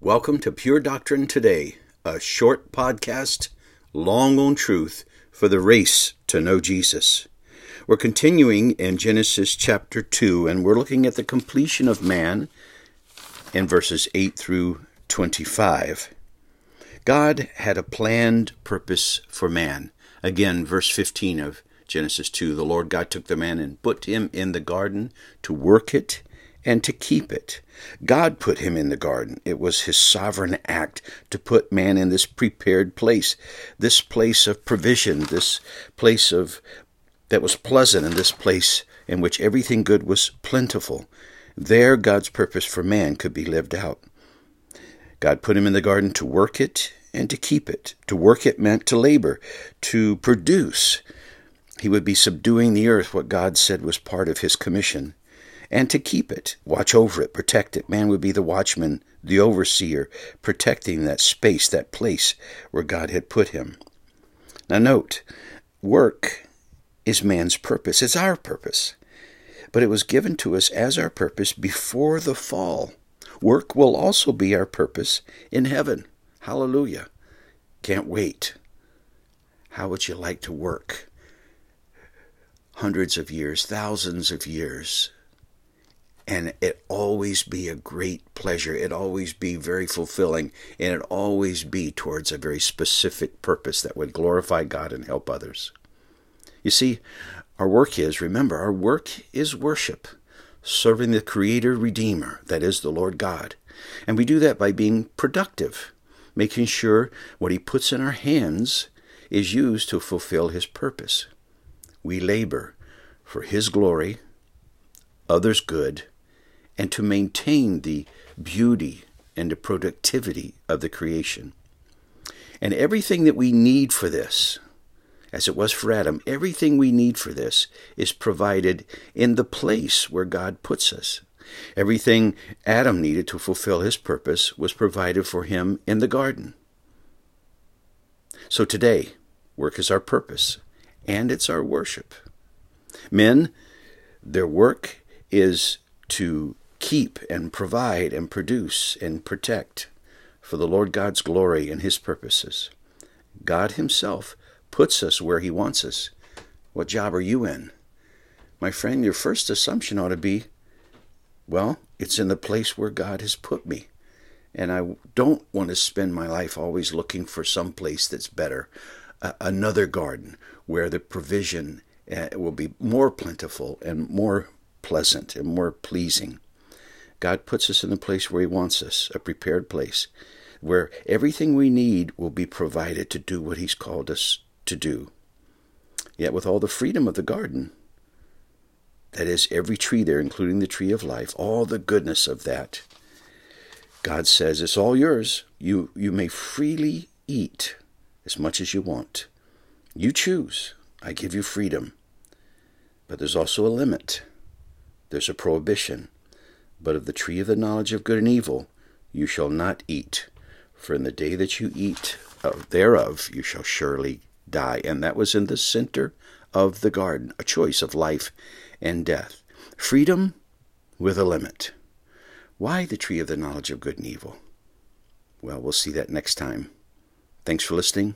Welcome to Pure Doctrine Today, a short podcast, long on truth for the race to know Jesus. We're continuing in Genesis chapter 2, and we're looking at the completion of man in verses 8 through 25. God had a planned purpose for man. Again, verse 15 of Genesis 2 The Lord God took the man and put him in the garden to work it and to keep it. God put him in the garden. It was his sovereign act to put man in this prepared place, this place of provision, this place of that was pleasant, and this place in which everything good was plentiful. There God's purpose for man could be lived out. God put him in the garden to work it and to keep it. To work it meant to labor, to produce. He would be subduing the earth, what God said was part of his commission and to keep it, watch over it, protect it. Man would be the watchman, the overseer, protecting that space, that place where God had put him. Now, note, work is man's purpose, it's our purpose. But it was given to us as our purpose before the fall. Work will also be our purpose in heaven. Hallelujah. Can't wait. How would you like to work? Hundreds of years, thousands of years, and it always be a great pleasure. It always be very fulfilling, and it always be towards a very specific purpose that would glorify God and help others. You see, our work is, remember, our work is worship, serving the Creator Redeemer, that is the Lord God. And we do that by being productive, making sure what He puts in our hands is used to fulfill His purpose. We labor for His glory, others' good, and to maintain the beauty and the productivity of the creation. And everything that we need for this, as it was for Adam, everything we need for this is provided in the place where God puts us. Everything Adam needed to fulfill his purpose was provided for him in the garden. So today, work is our purpose, and it's our worship. Men, their work is to keep and provide and produce and protect for the Lord God's glory and His purposes. God Himself puts us where He wants us. What job are you in? My friend, your first assumption ought to be well, it's in the place where God has put me. And I don't want to spend my life always looking for some place that's better, uh, another garden where the provision uh, will be more plentiful and more pleasant and more pleasing. God puts us in the place where He wants us, a prepared place, where everything we need will be provided to do what He's called us to do. Yet, with all the freedom of the garden, that is, every tree there, including the tree of life, all the goodness of that, God says, It's all yours. You, you may freely eat as much as you want. You choose. I give you freedom. But there's also a limit, there's a prohibition. But of the tree of the knowledge of good and evil you shall not eat, for in the day that you eat of thereof you shall surely die. And that was in the center of the garden, a choice of life and death. Freedom with a limit. Why the tree of the knowledge of good and evil? Well, we'll see that next time. Thanks for listening.